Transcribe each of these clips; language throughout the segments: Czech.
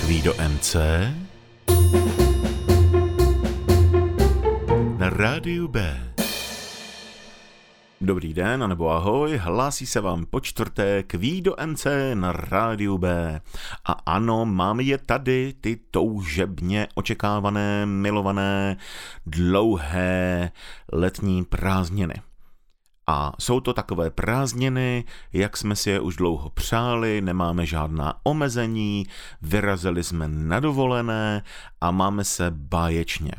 Kvído MC na rádiu B. Dobrý den, nebo ahoj, hlásí se vám po čtvrté Kvído MC na rádiu B. A ano, máme je tady, ty toužebně očekávané, milované, dlouhé letní prázdniny. A jsou to takové prázdniny, jak jsme si je už dlouho přáli, nemáme žádná omezení, vyrazili jsme na dovolené a máme se báječně.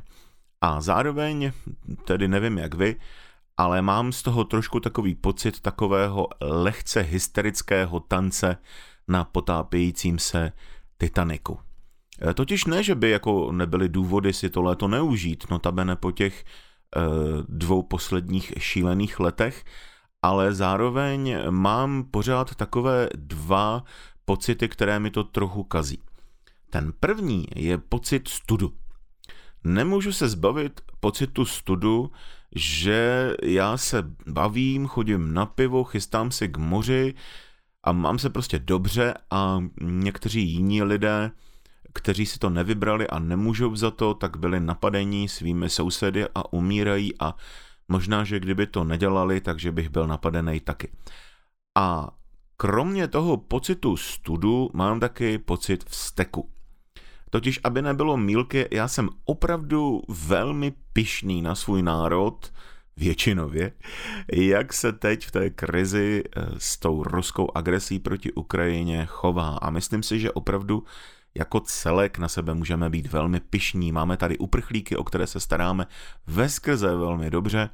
A zároveň, tedy nevím jak vy, ale mám z toho trošku takový pocit takového lehce hysterického tance na potápějícím se Titaniku. E, totiž ne, že by jako nebyly důvody si to léto neužít, notabene po těch dvou posledních šílených letech, ale zároveň mám pořád takové dva pocity, které mi to trochu kazí. Ten první je pocit studu. Nemůžu se zbavit pocitu studu, že já se bavím, chodím na pivo, chystám se k moři a mám se prostě dobře a někteří jiní lidé, kteří si to nevybrali a nemůžou za to, tak byli napadení svými sousedy a umírají a možná, že kdyby to nedělali, takže bych byl napadený taky. A kromě toho pocitu studu mám taky pocit vzteku. Totiž, aby nebylo mílky, já jsem opravdu velmi pišný na svůj národ, většinově, jak se teď v té krizi eh, s tou ruskou agresí proti Ukrajině chová. A myslím si, že opravdu jako celek na sebe můžeme být velmi pišní. Máme tady uprchlíky, o které se staráme veskrze velmi dobře.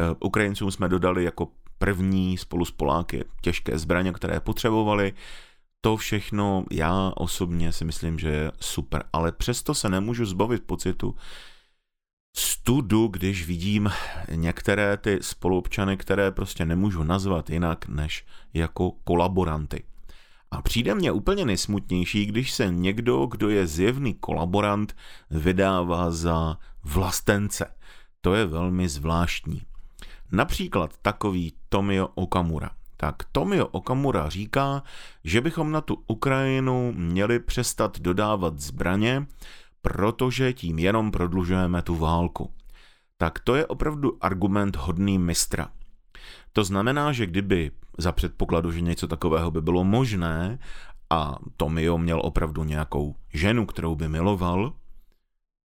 Eh, Ukrajincům jsme dodali jako první spolu s Poláky těžké zbraně, které potřebovali to všechno já osobně si myslím, že je super, ale přesto se nemůžu zbavit pocitu studu, když vidím některé ty spoluobčany, které prostě nemůžu nazvat jinak než jako kolaboranty. A přijde mně úplně nejsmutnější, když se někdo, kdo je zjevný kolaborant, vydává za vlastence. To je velmi zvláštní. Například takový Tomio Okamura tak Tomio Okamura říká, že bychom na tu Ukrajinu měli přestat dodávat zbraně, protože tím jenom prodlužujeme tu válku. Tak to je opravdu argument hodný mistra. To znamená, že kdyby za předpokladu, že něco takového by bylo možné a Tomio měl opravdu nějakou ženu, kterou by miloval,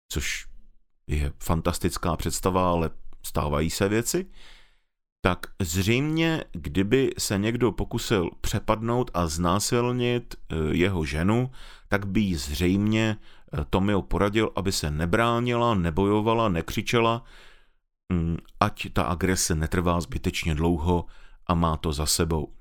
což je fantastická představa, ale stávají se věci, tak zřejmě, kdyby se někdo pokusil přepadnout a znásilnit eh, jeho ženu, tak by zřejmě eh, Tomio poradil, aby se nebránila, nebojovala, nekřičela, mm, ať ta agrese netrvá zbytečně dlouho a má to za sebou.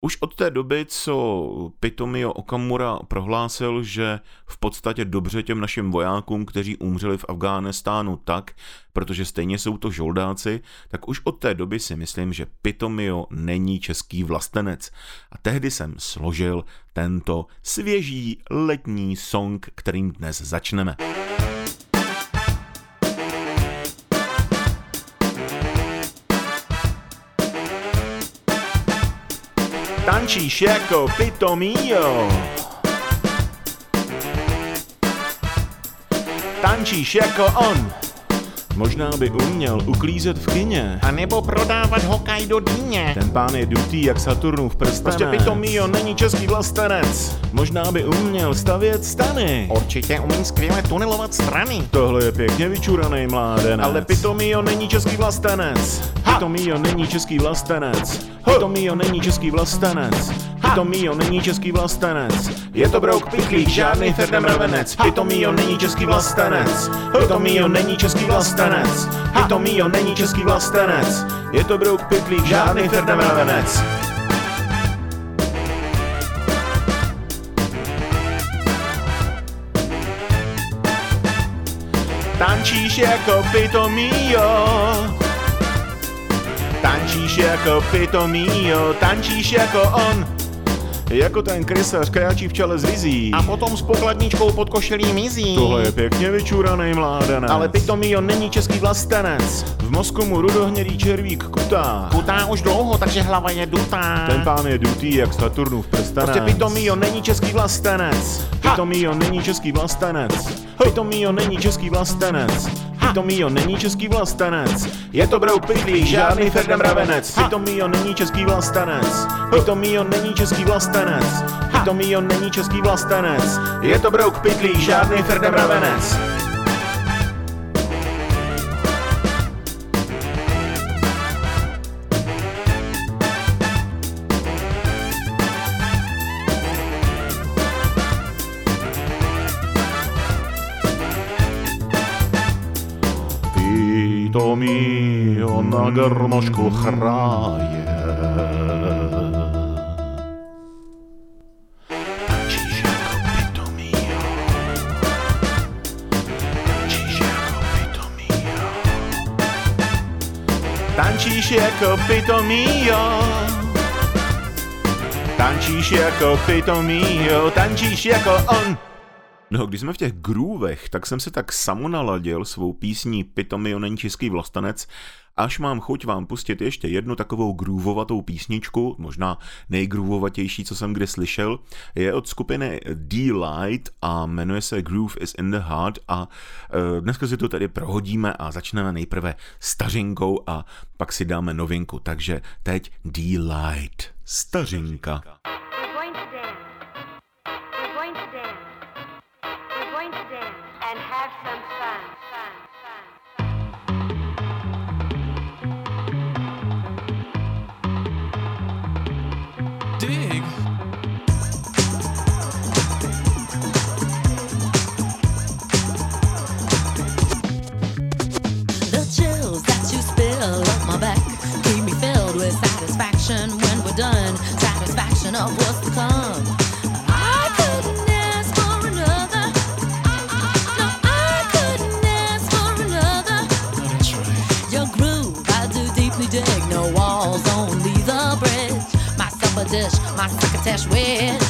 Už od té doby, co Pitomio Okamura prohlásil, že v podstatě dobře těm našim vojákům, kteří umřeli v Afghánistánu tak, protože stejně jsou to žoldáci, tak už od té doby si myslím, že Pitomio není český vlastenec. A tehdy jsem složil tento svěží letní song, kterým dnes začneme. Tančíš jako pitomíjo. Tančíš jako on. Možná by uměl uklízet v kině. A nebo prodávat hokaj do dýně. Ten pán je dutý jak Saturnův prstenec. Prostě Pitomio není český vlastenec. Možná by uměl stavět stany. Určitě umí skvěle tunelovat strany. Tohle je pěkně vyčuraný mládenec. Ale Pitomio není český vlastenec. Pitomio není český vlastenec. Pitomio není český vlastenec. Pitomio není český vlastenec. Je to brouk pitlík, žádný Ferdem Ravenec. Pitomio není český vlastenec. Pitomio není český vlastenec. Pitomio není český vlastenec. Je to brouk pitlík, Žádný Ferdem Ravenec. Tančíš jako pitomio. Tančíš jako pitomio, tančíš jako on. Jako ten krysař krajáčí v čele z vizí. A potom s pokladničkou pod košelí mizí. Tohle je pěkně vyčuraný mládenec. Ale pitomíjo není český vlastenec. V mozku mu rudohnědý červík kutá. Kutá už dlouho, takže hlava je dutá. Ten pán je dutý jak Saturnův prstenec. Prostě pitomíjo není český vlastenec. Pitomíjo není český vlastenec. Pitomíjo není český vlastenec. Pitomíjo není český vlastenec. Je to brouk pytlík, žádný Ferdem Ravenec. Pitomíjo není český vlastenec. Pitomíjo není český vlastenec. Pitomíjo není český vlastenec. Je to brouk pytlík, žádný Ferdem Ravenec. Pitomí on na grmošku chráje. Tančíš jako pitomíjo. Tančíš jako pitomíjo. Tančíš jako pitomíjo. Tančíš jako pitomíjo. Tančíš jako on. No, když jsme v těch groovech, tak jsem se tak samonaladil svou písní Pitomio není český vlastanec, až mám chuť vám pustit ještě jednu takovou groovovatou písničku, možná nejgroovovatější, co jsem kdy slyšel, je od skupiny D-Light a jmenuje se Groove is in the Heart a e, dneska si to tady prohodíme a začneme nejprve stařinkou a pak si dáme novinku, takže teď D-Light. Stařinka. We're of what's to come. my crocketesh will.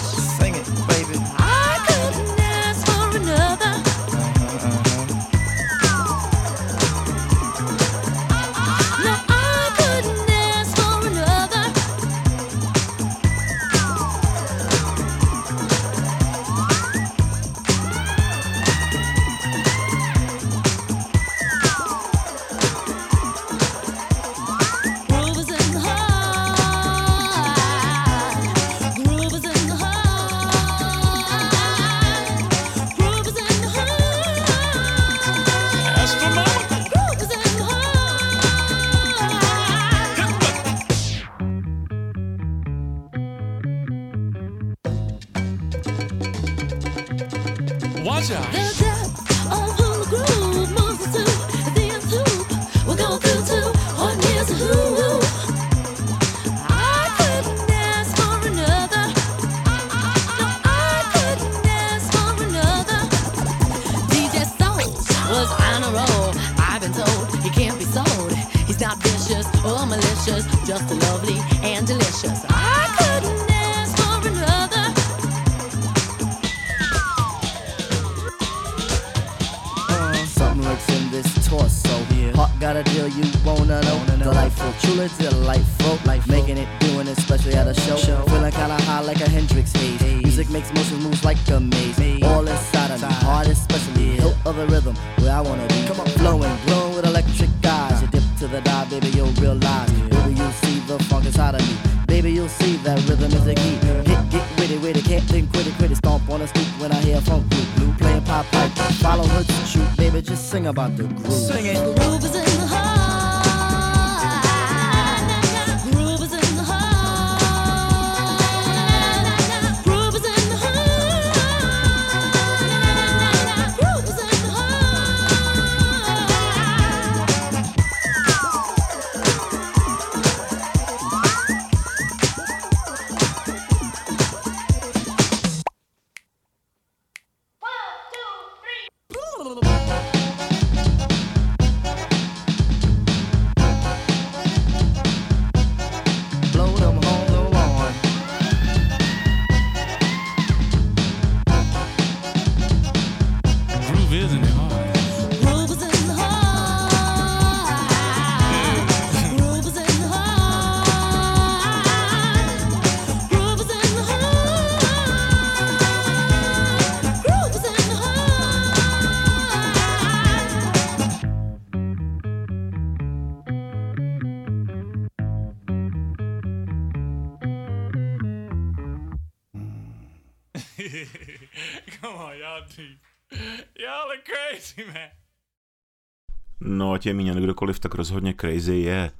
No a tě míněn kdokoliv, tak rozhodně crazy je.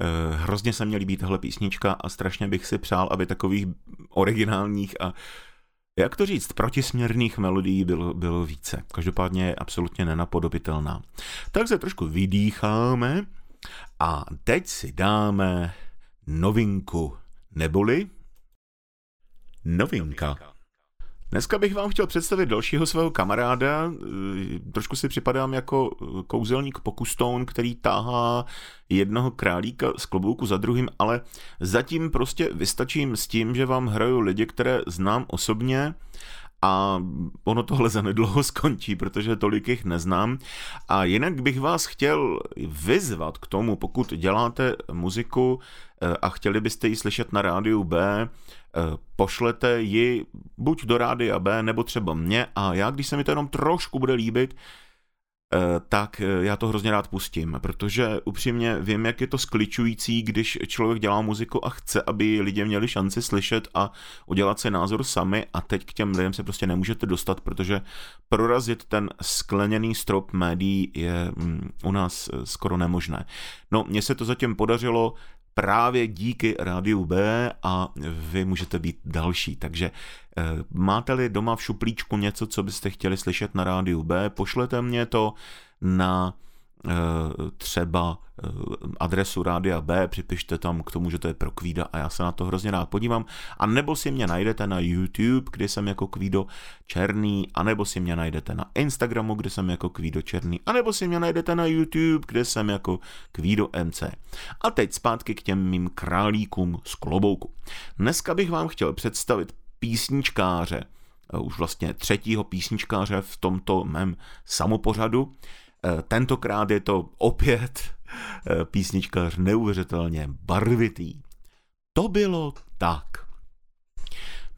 Eh, hrozně se mě líbí tahle písnička a strašně bych si přál, aby takových originálních a jak to říct, protisměrných melodií bylo, bylo více. Každopádně je absolutně nenapodobitelná. Tak se trošku vydýcháme a teď si dáme novinku, neboli novinka. Dneska bych vám chtěl představit dalšího svého kamaráda. Eh, Trošku si připadám jako eh, kouzelník Pokustone, který táhá jednoho králíka z klobouku za druhým, ale zatím prostě vystačím s tím, že vám hraju lidi, které znám osobně a ono tohle zanedlouho skončí, protože tolik jich neznám. A jinak bych vás chtěl vyzvat k tomu, pokud děláte muziku eh, a chtěli byste ji slyšet na rádiu B, pošlete ji buď do rádia B, nebo třeba mě a já, když se mi to jenom trošku bude líbit, eh, tak eh, já to hrozně rád pustím, protože upřímně vím, jak je to skličující, když člověk dělá muziku a chce, aby lidi měli šanci slyšet a udělat si názor sami a teď k těm lidem se prostě nemůžete dostat, protože prorazit ten skleněný strop médií je mm, u nás eh, skoro nemožné. No, mně se to zatím podařilo právě díky rádiu B a vy můžete být další. Takže eh, máte-li doma v šuplíčku něco, co byste chtěli slyšet na rádiu B, pošlete mě to na třeba eh, adresu rádia B, připište tam k tomu, že to je pro Kvída a já se na to hrozně rád podívám. A nebo si mě najdete na YouTube, kde jsem jako Kvído Černý, a nebo si mě najdete na Instagramu, kde jsem jako Kvído Černý, a nebo si mě najdete na YouTube, kde jsem jako Kvído MC. A teď zpátky k těm mým králíkům z klobouku. Dneska bych vám chtěl představit písničkáře, eh, už vlastně třetího písničkáře v tomto mém samopořadu. Eh, Tentokrát je to opět eh, písničkář neuvěřitelně barvitý. To bylo tak.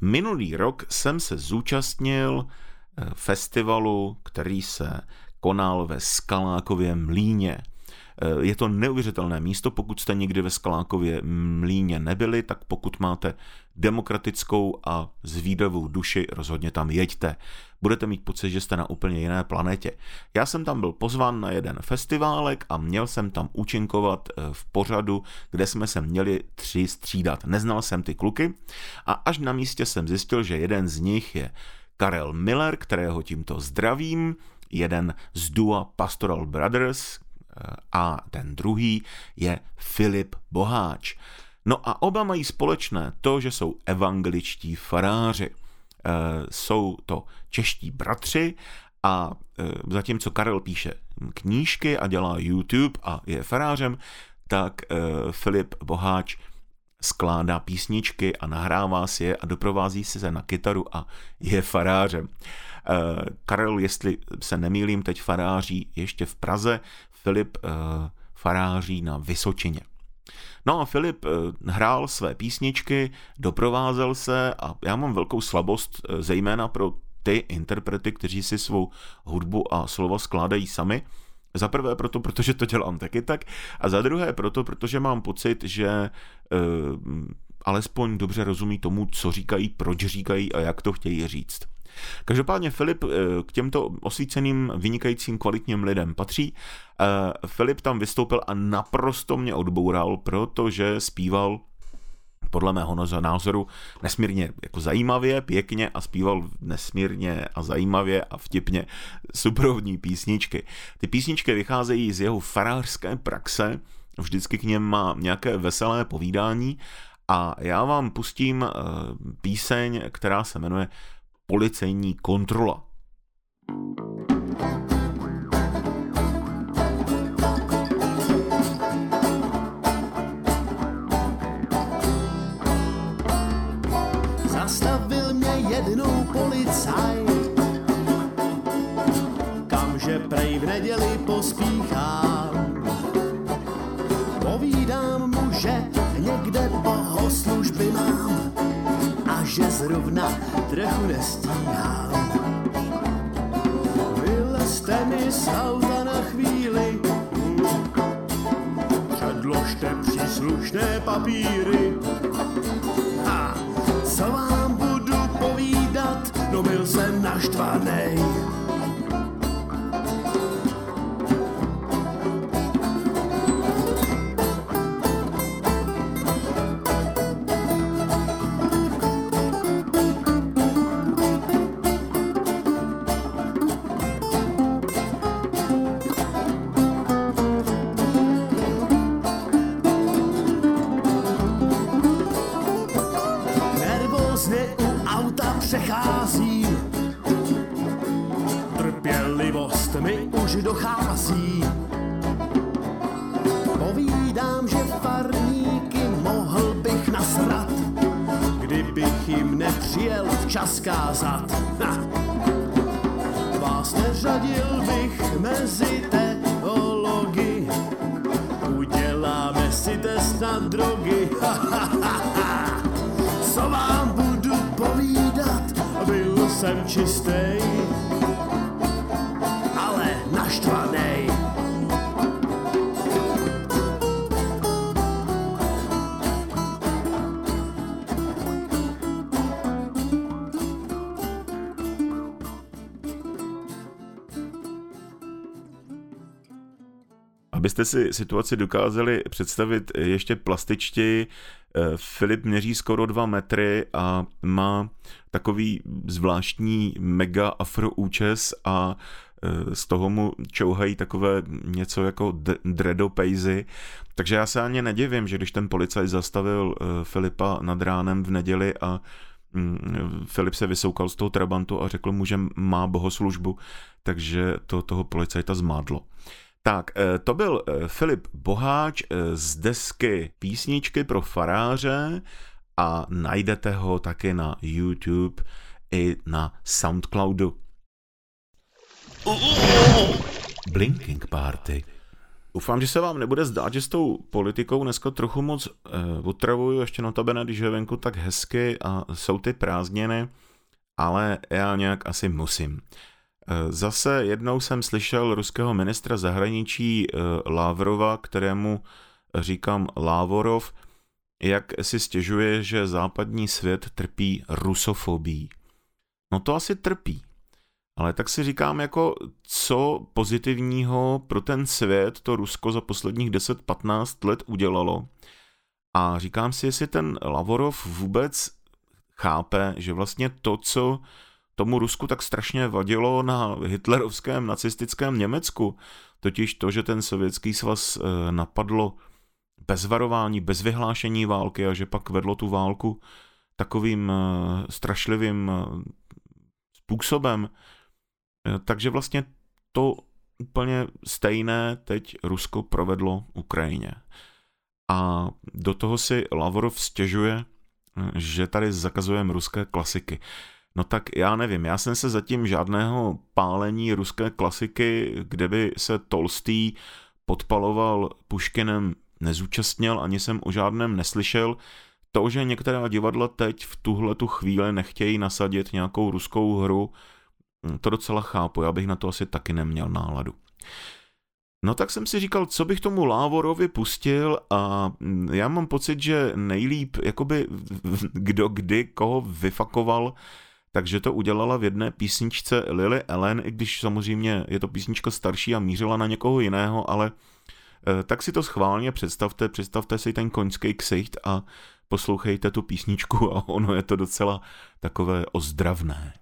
Minulý rok jsem se zúčastnil eh, festivalu, který se konal ve Skalákově mlíně. Je to neuvěřitelné místo, pokud jste někdy ve Skalákově mlíně nebyli, tak pokud máte demokratickou a zvídavou duši, rozhodně tam jeďte. Budete mít pocit, že jste na úplně jiné planetě. Já jsem tam byl pozván na jeden festiválek a měl jsem tam účinkovat eh, v pořadu, kde jsme se měli tři střídat. Neznal jsem ty kluky a až na místě jsem zjistil, že jeden z nich je Karel Miller, kterého tímto zdravím, jeden z dua Pastoral Brothers eh, a ten druhý je Filip Boháč. No a oba mají společné to, že jsou evangeličtí faráři. Eh, Jsou to čeští bratři a eh, zatímco Karel píše knížky a dělá YouTube a je farářem, tak eh, Filip Boháč skládá písničky a nahrává si je a doprovází si se na kytaru a je farářem. Karel, jestli se nemýlím, teď faráří ještě v Praze, Filip faráří na Vysočině. No a Filip eh, hrál své písničky, doprovázel se a já mám velkou slabost, eh, zejména pro ty interprety, kteří si svou hudbu a slova skládají sami. Za prvé proto, protože to dělám taky tak, a za druhé proto, protože mám pocit, že uh, alespoň dobře rozumí tomu, co říkají, proč říkají a jak to chtějí říct. Každopádně Filip eh, k těmto osvíceným, vynikajícím, kvalitním lidem patří. Eh, Filip tam vystoupil a naprosto mě odboural, protože zpíval podle mého názoru nesmírně jako zajímavě, pěkně a zpíval nesmírně a zajímavě a vtipně suprovní písničky. Ty písničky vycházejí z jeho farářské praxe, vždycky k něm má nějaké veselé povídání a já vám pustím eh, píseň, která se jmenuje Policejní kontrola. Zastavil mě jednou policaj, kamže prej v neděli pospíchám. Povídám mu, že někde bohoslužby zrovna trochu nestíhám. Vylezte mi z auta na chvíli, předložte příslušné papíry. A co vám budu povídat, no byl jsem naštvanej. Čistý, ale naštvanej. Abyste si situaci dokázali představit ještě plastičtěji, eh, Filip měří skoro dva metry a má takový zvláštní mega afro účes a eh, z toho mu čouhají takové něco jako dredopejzy. Takže já se ani nedivím, že když ten policajt zastavil eh, Filipa nad ránem v neděli a mm, Filip se vysoukal z toho trabantu a řekl mu, že má bohoslužbu, takže to toho policajta zmádlo. Tak, eh, to byl Filip Boháč z desky Písničky pro faráře a najdete ho taky na YouTube i na Soundcloudu. Blinking Party. Doufám, že se vám nebude zdát, že s tou politikou dneska trochu moc uh, otravuju, ještě notabene, když je venku tak hezky a jsou ty prázdniny, ale já nějak asi musím. Eh, Zase jednou jsem slyšel ruského ministra zahraničí eh, Lavrova, kterému říkám Lávorov, jak si stěžuje, že západní svět trpí rusofobí. No to asi trpí. Ale tak si říkám, jako co pozitivního pro ten svět to Rusko za posledních 10-15 let udělalo. A říkám si, jestli ten Lavorov vůbec chápe, že vlastně to, co tomu Rusku tak strašně vadilo na hitlerovském nacistickém Německu, totiž to, že ten sovětský svaz eh, napadlo bez varování, bez vyhlášení války a že pak vedlo tu válku takovým eh, strašlivým eh, způsobem. Takže vlastně to úplně stejné teď Rusko provedlo Ukrajině. A do toho si Lavrov stěžuje, že tady zakazujeme ruské klasiky. No tak já nevím, já jsem se zatím žádného pálení ruské klasiky, kde by se Tolstý podpaloval Puškinem nezúčastnil, ani jsem o žádném neslyšel. To, že některá divadla teď v tuhle tu chvíli nechtějí nasadit nějakou ruskou hru, to docela chápu, já bych na to asi taky neměl náladu. No tak jsem si říkal, co bych tomu Lávorovi pustil a já mám pocit, že nejlíp, jakoby kdo kdy koho vyfakoval, takže to udělala v jedné písničce Lily Ellen, i když samozřejmě je to písnička starší a mířila na někoho jiného, ale tak si to schválně představte, představte si ten koňský ksicht a poslouchejte tu písničku a ono je to docela takové ozdravné.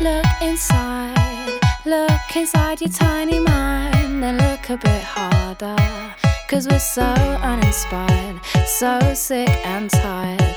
Look inside, look inside your tiny mind, then look a bit harder. Cause we're so uninspired, so sick and tired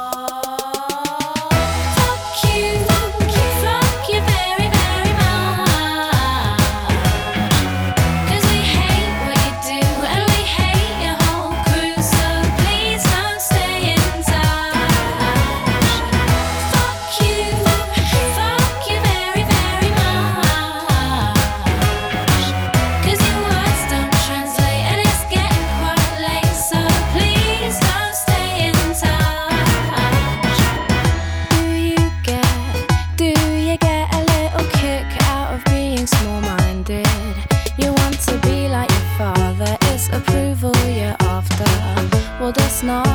não not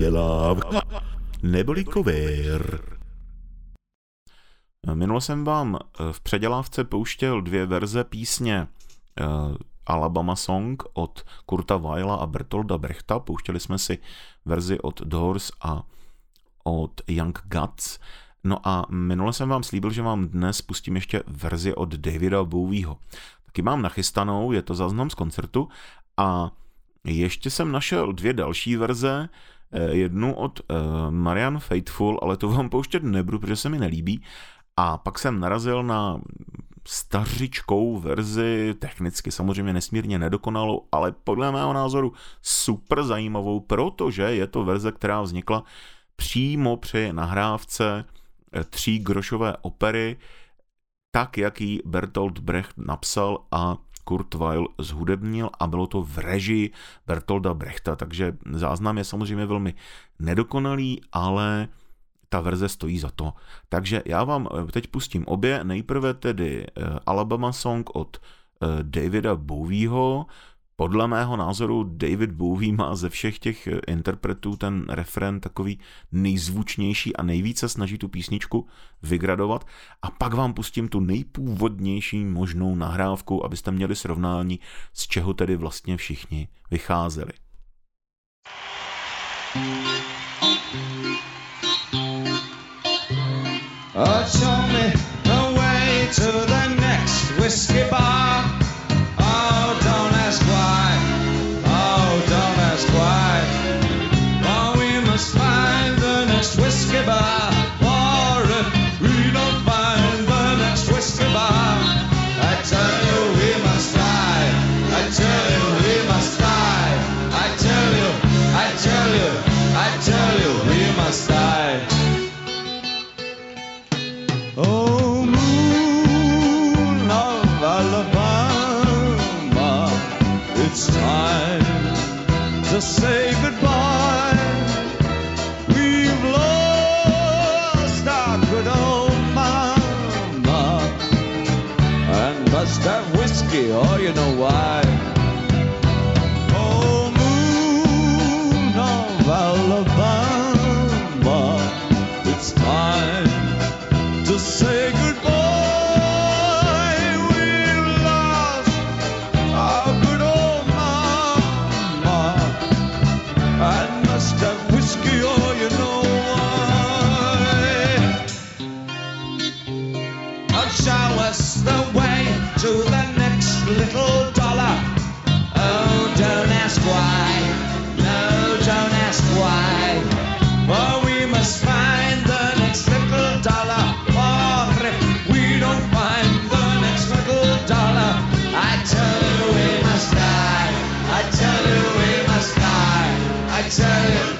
Předělávka neboli kovér. Minule jsem vám eh, v předělávce pouštěl dvě verze písně eh, Alabama Song od Kurta Weila a Bertolda Brechta. Pouštěli jsme si verzi od Doors a od Young Guts. No a minule jsem vám slíbil, že vám dnes pustím ještě verzi od Davida Bowieho. Taky mám nachystanou, je to záznam z koncertu a ještě jsem našel dvě další verze, jednu od eh, Marian Faithful, ale to vám pouštět nebudu, protože se mi nelíbí. A pak jsem narazil na stařičkou verzi, technicky samozřejmě nesmírně nedokonalou, ale podle mého názoru super zajímavou, protože je to verze, která vznikla přímo při nahrávce eh, tří grošové opery, tak, jak ji Bertolt Brecht napsal a Kurt Weill zhudebnil a bylo to v režii Bertolda Brechta, takže záznam je samozřejmě velmi nedokonalý, ale ta verze stojí za to. Takže já vám eh, teď pustím obě, nejprve tedy eh, Alabama Song od eh, Davida Bowieho, podle mého názoru David Bowie má ze všech těch interpretů ten refren takový nejzvučnější a nejvíce snaží tu písničku vygradovat a pak vám pustím tu nejpůvodnější možnou nahrávku, abyste měli srovnání, z čeho tedy vlastně všichni vycházeli. Oh, show me the way to the next whiskey bar. I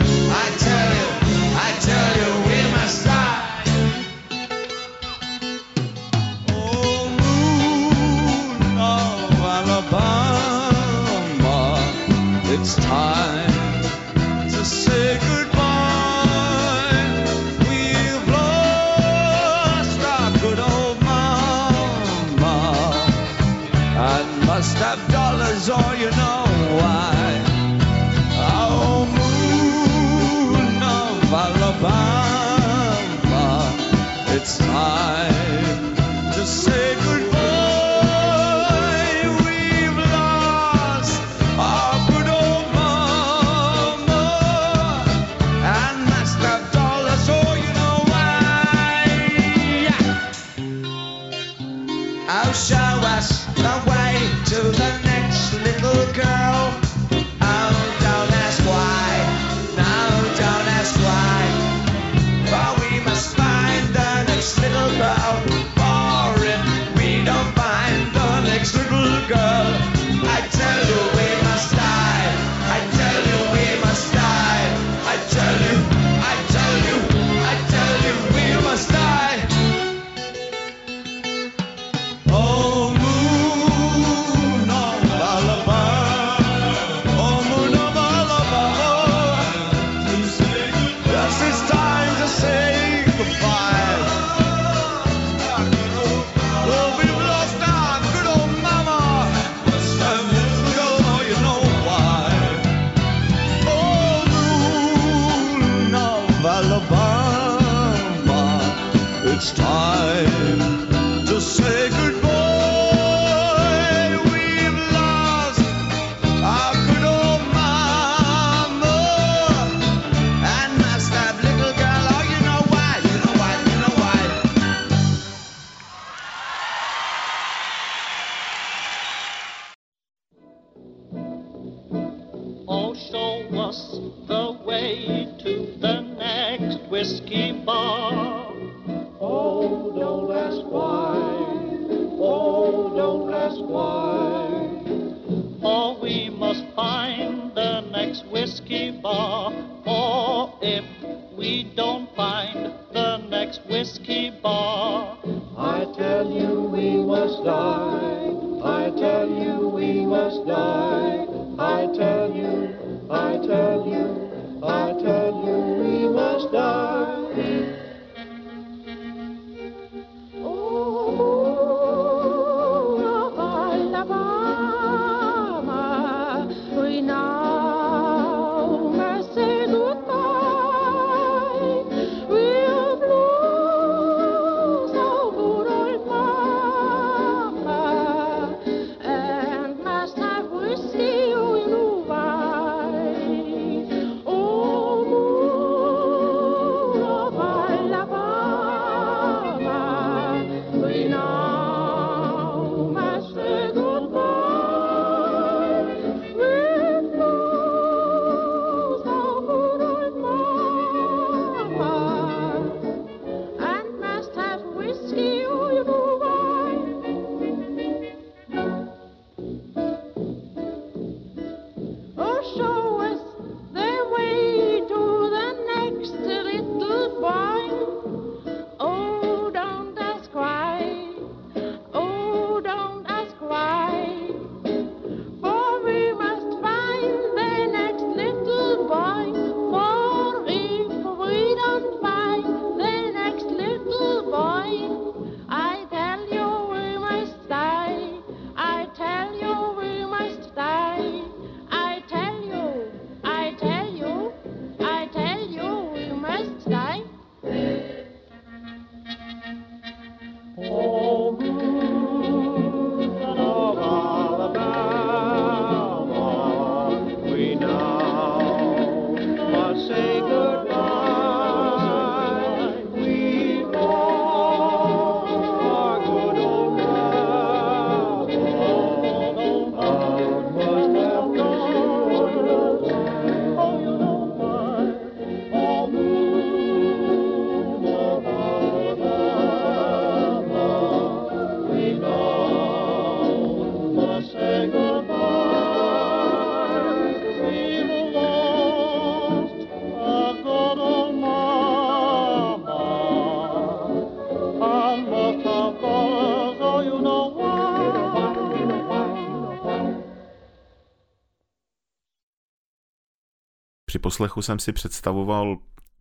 poslechu jsem si představoval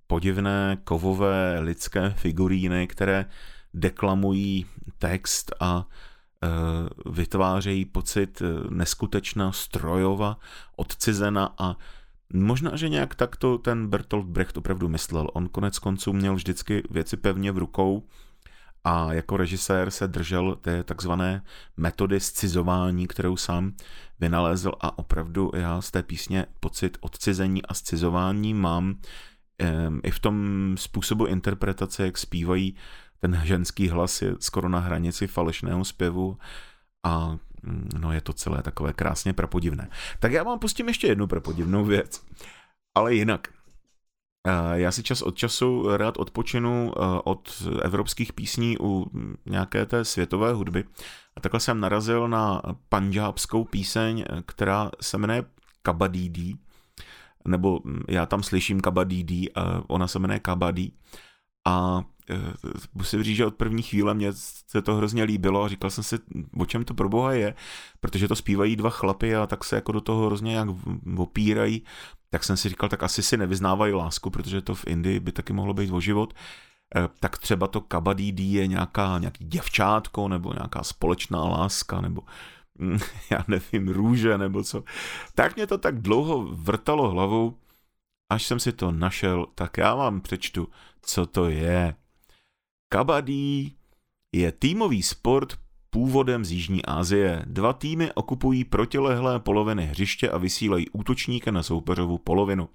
podivné kovové lidské figuríny, které deklamují text a e, vytvářejí pocit e, neskutečná, strojova, odcizena a možná, že nějak takto ten Bertolt Brecht opravdu myslel. On konec konců měl vždycky věci pevně v rukou a jako režisér se držel té takzvané metody scizování, kterou sám vynalezl a opravdu já z té písně pocit odcizení a scizování mám i v tom způsobu interpretace, jak zpívají, ten ženský hlas je skoro na hranici falešného zpěvu a mm, no je to celé takové krásně prapodivné. Tak já vám pustím ještě jednu prapodivnou věc, ale jinak. Já si čas od času rád odpočinu eh, od evropských písní u nějaké té světové hudby. A takhle jsem narazil na panžábskou píseň, eh, která se jmenuje Kabadidi, nebo mm, já tam slyším Kabadidi a ona se jmenuje Kabadi. A eh, musím říct, že od první chvíle mě se to hrozně líbilo a říkal jsem si, o čem to pro boha je, protože to zpívají dva chlapy a tak se jako do toho hrozně nějak opírají, tak jsem si říkal, tak asi si nevyznávají lásku, protože to v Indii by taky mohlo být o život, Eh, tak třeba to kabadidi je nějaká, nějaký děvčátko nebo nějaká společná láska nebo mm, já nevím, růže nebo co. Tak mě to tak dlouho vrtalo hlavou, až jsem si to našel, tak já vám přečtu, co to je. Kabadí je týmový sport původem z Jižní Asie. Dva týmy okupují protilehlé poloviny hřiště a vysílají útočníka na soupeřovu polovinu.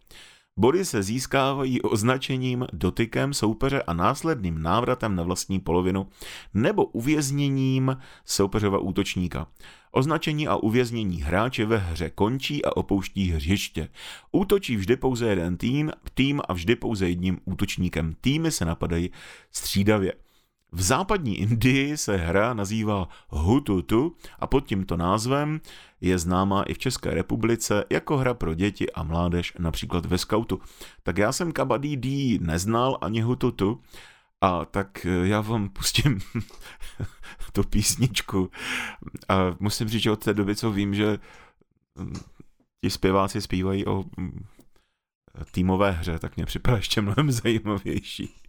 Body se získávají označením, dotykem soupeře a následným návratem na vlastní polovinu nebo uvězněním soupeřova útočníka. Označení a uvěznění hráče ve hře končí a opouští hřiště. Útočí vždy pouze jeden tým, tým a vždy pouze jedním útočníkem. Týmy se napadají střídavě. V západní Indii se hra nazývá Hututu a pod tímto názvem je známá i v České republice jako hra pro děti a mládež, například ve skautu. Tak já jsem Kabaddi D neznal ani Hututu, a tak já vám pustím tu písničku. A musím říct, že od té doby, co vím, že mm, ti zpěváci zpívají o mm, týmové hře, tak mě připadá ještě mnohem zajímavější.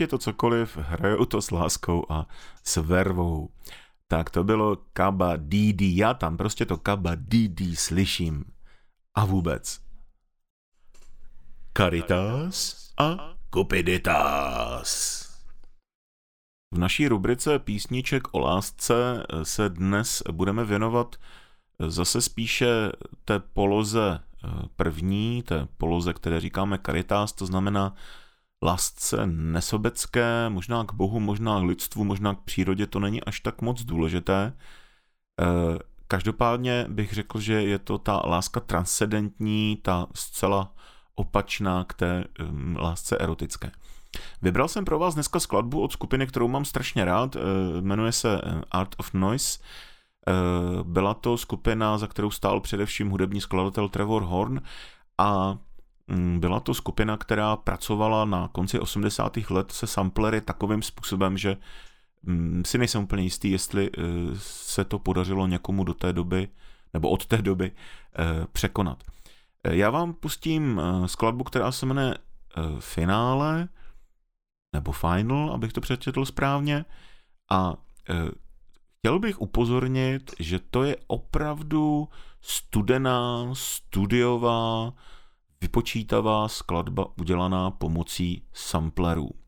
Je to cokoliv, hrajou to s láskou a s vervou. Tak to bylo Kaba Didi, já tam prostě to Kaba Didi slyším. A vůbec. Caritas a Cupiditas. V naší rubrice Písniček o lásce se dnes budeme věnovat zase spíše té poloze první, té poloze, které říkáme Caritas, to znamená lásce nesobecké, možná k Bohu, možná k lidstvu, možná k přírodě, to není až tak moc důležité. Eh, každopádně bych řekl, že je to ta láska transcendentní, ta zcela opačná k té lásce erotické. Vybral jsem pro vás dneska skladbu od skupiny, kterou mám strašně rád, uh, jmenuje se Art of Noise. Byla to skupina, za kterou stál především hudební skladatel Trevor Horn a byla to skupina, která pracovala na konci 80. let se samplery takovým způsobem, že um, si nejsem úplně jistý, jestli uh, se to podařilo někomu do té doby, nebo od té doby uh, překonat. Já vám pustím skladbu, která se jmenuje Finále, nebo Final, abych to přečetl správně. A chtěl bych upozornit, že to je opravdu studená, studiová, vypočítavá skladba udělaná pomocí samplerů.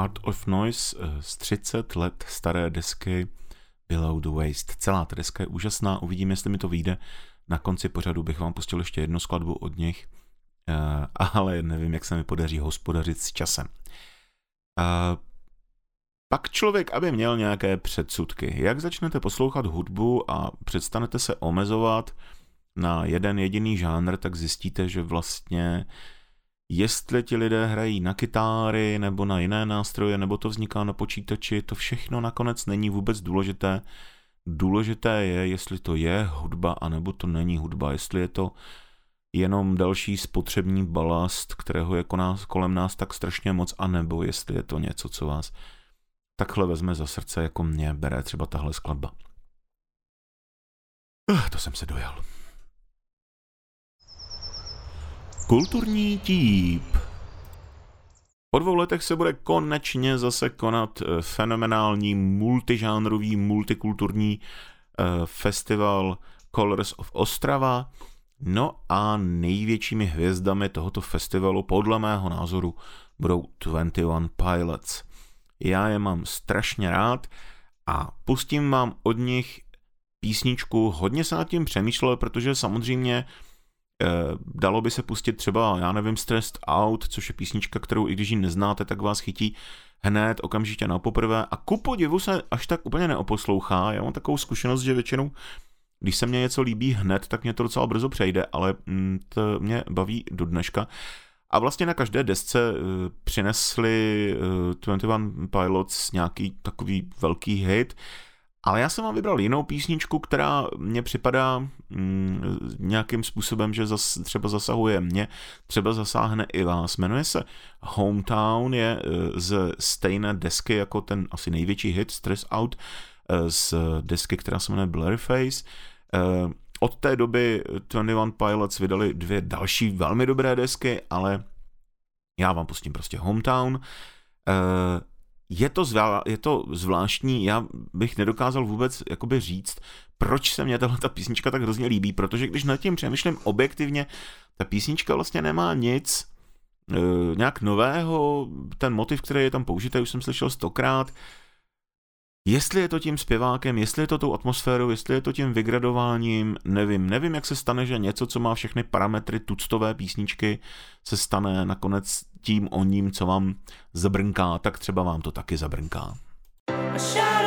Art of Noise eh, z 30 let staré desky Below the Waste. Celá ta deska je úžasná, uvidíme, jestli mi to vyjde. Na konci pořadu bych vám pustil ještě jednu skladbu od nich, eh, ale nevím, jak se mi podaří hospodařit s časem. Pak člověk, aby měl nějaké předsudky. Jak začnete poslouchat hudbu a přestanete se omezovat na jeden jediný žánr, tak zjistíte, že vlastně jestli ti lidé hrají na kytáry nebo na jiné nástroje, nebo to vzniká na počítači, to všechno nakonec není vůbec důležité. Důležité je, jestli to je hudba, anebo to není hudba, jestli je to jenom další spotřební balast, kterého je kolem nás tak strašně moc, anebo jestli je to něco, co vás takhle vezme za srdce, jako mě bere třeba tahle skladba. To jsem se dojal. Kulturní típ. Po dvou letech se bude konečně zase konat eh, fenomenální multižánrový, multikulturní eh, festival Colors of Ostrava. No a největšími hvězdami tohoto festivalu podle mého názoru budou 21 Pilots. Já je mám strašně rád a pustím vám od nich písničku. Hodně se nad tím přemýšlel, protože samozřejmě dalo by se pustit třeba, já nevím, Stressed Out, což je písnička, kterou i když ji neznáte, tak vás chytí hned, okamžitě na poprvé a ku podivu se až tak úplně neoposlouchá. Já mám takovou zkušenost, že většinou když se mně něco líbí hned, tak mě to docela brzo přejde, ale mm, to mě baví do dneška. A vlastně na každé desce uh, přinesli uh, 21 Pilots nějaký takový velký hit, ale já jsem vám vybral jinou písničku, která mně připadá mm, nějakým způsobem, že zas, třeba zasahuje mě, třeba zasáhne i vás. Jmenuje se Hometown, je uh, z stejné desky jako ten asi největší hit Stress Out, uh, z desky, která se jmenuje Blurryface. Uh, od té doby 21 Pilots vydali dvě další velmi dobré desky, ale já vám pustím prostě Hometown. Je to, zvlá, je to zvláštní, já bych nedokázal vůbec jakoby říct, proč se mě tahle ta písnička tak hrozně líbí, protože když nad tím přemýšlím objektivně, ta písnička vlastně nemá nic uh, nějak nového, ten motiv, který je tam použitý, už jsem slyšel stokrát, Jestli je to tím zpěvákem, jestli je to tou atmosférou, jestli je to tím vygradováním, nevím. Nevím, jak se stane, že něco, co má všechny parametry tuctové písničky, se stane nakonec tím o ním, co vám zabrnká, tak třeba vám to taky zabrnká. A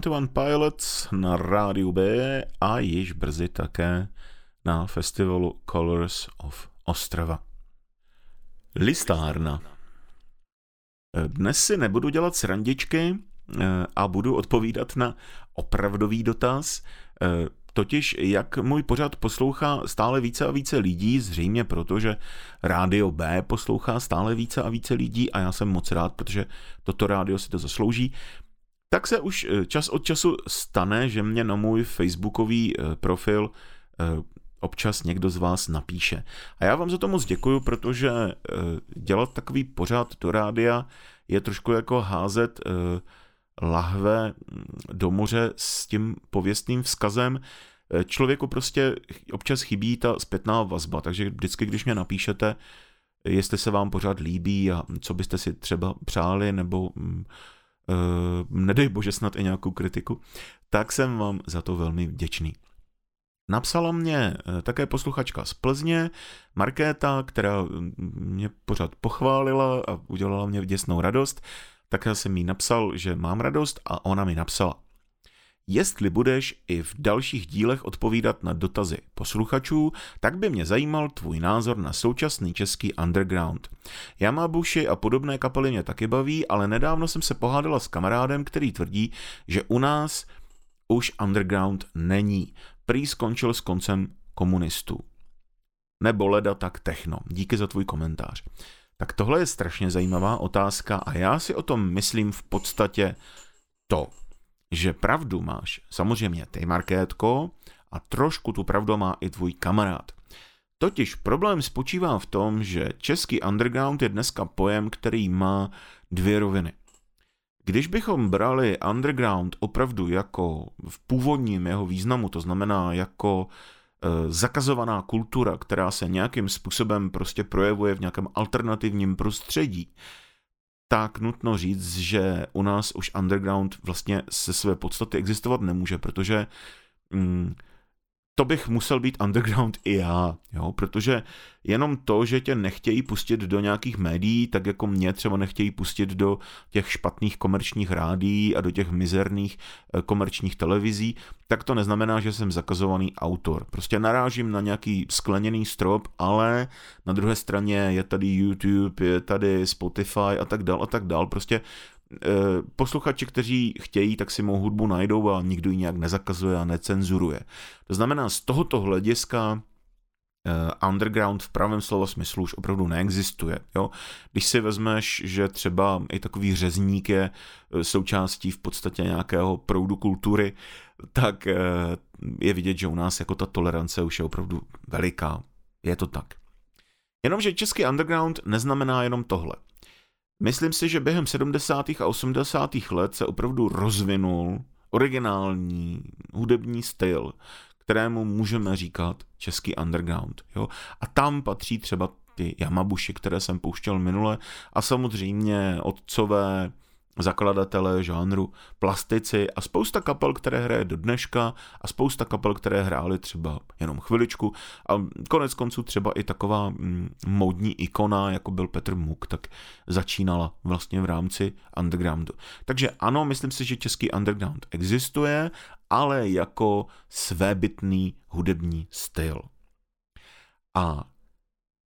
21 Pilots na rádiu B a již brzy také na festivalu Colors of Ostrava. Listárna. Dnes si nebudu dělat srandičky eh, a budu odpovídat na opravdový dotaz, eh, totiž jak můj pořad poslouchá stále více a více lidí, zřejmě protože rádio B poslouchá stále více a více lidí a já jsem moc rád, protože toto rádio si to zaslouží, tak se už eh, čas od času stane, že mě na můj facebookový profil občas někdo z vás napíše. A já vám za to moc děkuju, protože eh, dělat takový pořád do rádia je trošku jako házet eh, lahve mm, do moře s tím pověstným vzkazem. Eh, člověku prostě občas chybí ta zpětná vazba, takže vždycky, když mě napíšete, jestli se vám pořád líbí a co byste si třeba přáli, nebo uh, nedej bože snad i nějakou kritiku, tak jsem vám za to velmi vděčný. Napsala mě eh, také posluchačka z Plzně, Markéta, která mm, mě pořád pochválila a udělala mě děsnou radost, tak já jsem jí napsal, že mám radost a ona mi napsala. Jestli budeš i v dalších dílech odpovídat na dotazy posluchačů, tak by mě zajímal tvůj názor na současný český underground. Yamabushi a podobné kapely mě taky baví, ale nedávno jsem se pohádala s kamarádem, který tvrdí, že u nás už underground není prý skončil s koncem komunistů. Nebo leda tak techno. Díky za tvůj komentář. Tak tohle je strašně zajímavá otázka a já si o tom myslím v podstatě to, že pravdu máš samozřejmě ty, Markétko, a trošku tu pravdu má i tvůj kamarád. Totiž problém spočívá v tom, že český underground je dneska pojem, který má dvě roviny. Když bychom brali underground opravdu jako v původním jeho významu, to znamená jako e, zakazovaná kultura, která se nějakým způsobem prostě projevuje v nějakém alternativním prostředí, tak nutno říct, že u nás už underground vlastně se své podstaty existovat nemůže, protože mm, to bych musel být underground i já, jo, protože jenom to, že tě nechtějí pustit do nějakých médií, tak jako mě třeba nechtějí pustit do těch špatných komerčních rádií a do těch mizerných eh, komerčních televizí, tak to neznamená, že jsem zakazovaný autor. Prostě narážím na nějaký skleněný strop, ale na druhé straně je tady YouTube, je tady Spotify a tak dál a tak dál. Prostě posluchači, kteří chtějí, tak si mou hudbu najdou a nikdo ji nějak nezakazuje a necenzuruje. To znamená, z tohoto hlediska uh, underground v pravém slova smyslu už opravdu neexistuje. Jo? Když si vezmeš, že třeba i takový řezník je eh, součástí v podstatě nějakého proudu kultury, tak je vidět, že u nás jako ta tolerance už je opravdu veliká. Je to tak. Jenomže český underground neznamená jenom tohle. Myslím si, že během 70. a 80. let se opravdu rozvinul originální hudební styl, kterému můžeme říkat český underground. Jo? A tam patří třeba ty Yamabushi, které jsem pouštěl minule a samozřejmě otcové zakladatelé žánru plastici a spousta kapel, které hraje do dneška a spousta kapel, které hrály třeba jenom chviličku a konec konců třeba i taková mm, módní ikona, jako byl Petr Muk, tak začínala vlastně v rámci undergroundu. Takže ano, myslím si, že český underground existuje, ale jako svébytný hudební styl. A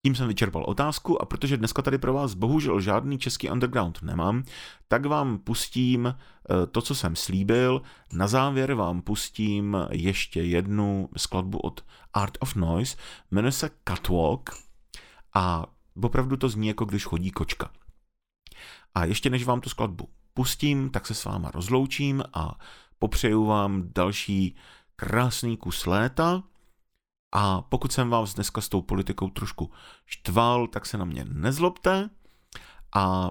tím jsem vyčerpal otázku a protože dneska tady pro vás bohužel žádný český underground nemám, tak vám pustím eh, to, co jsem slíbil. Na závěr vám pustím ještě jednu skladbu od Art of Noise, jmenuje se Catwalk a opravdu to zní jako když chodí kočka. A ještě než vám tu skladbu pustím, tak se s váma rozloučím a popřeju vám další krásný kus léta, a pokud jsem vás dneska s tou politikou trošku štval, tak se na mě nezlobte a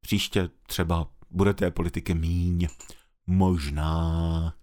příště třeba budete politiky míň. Možná.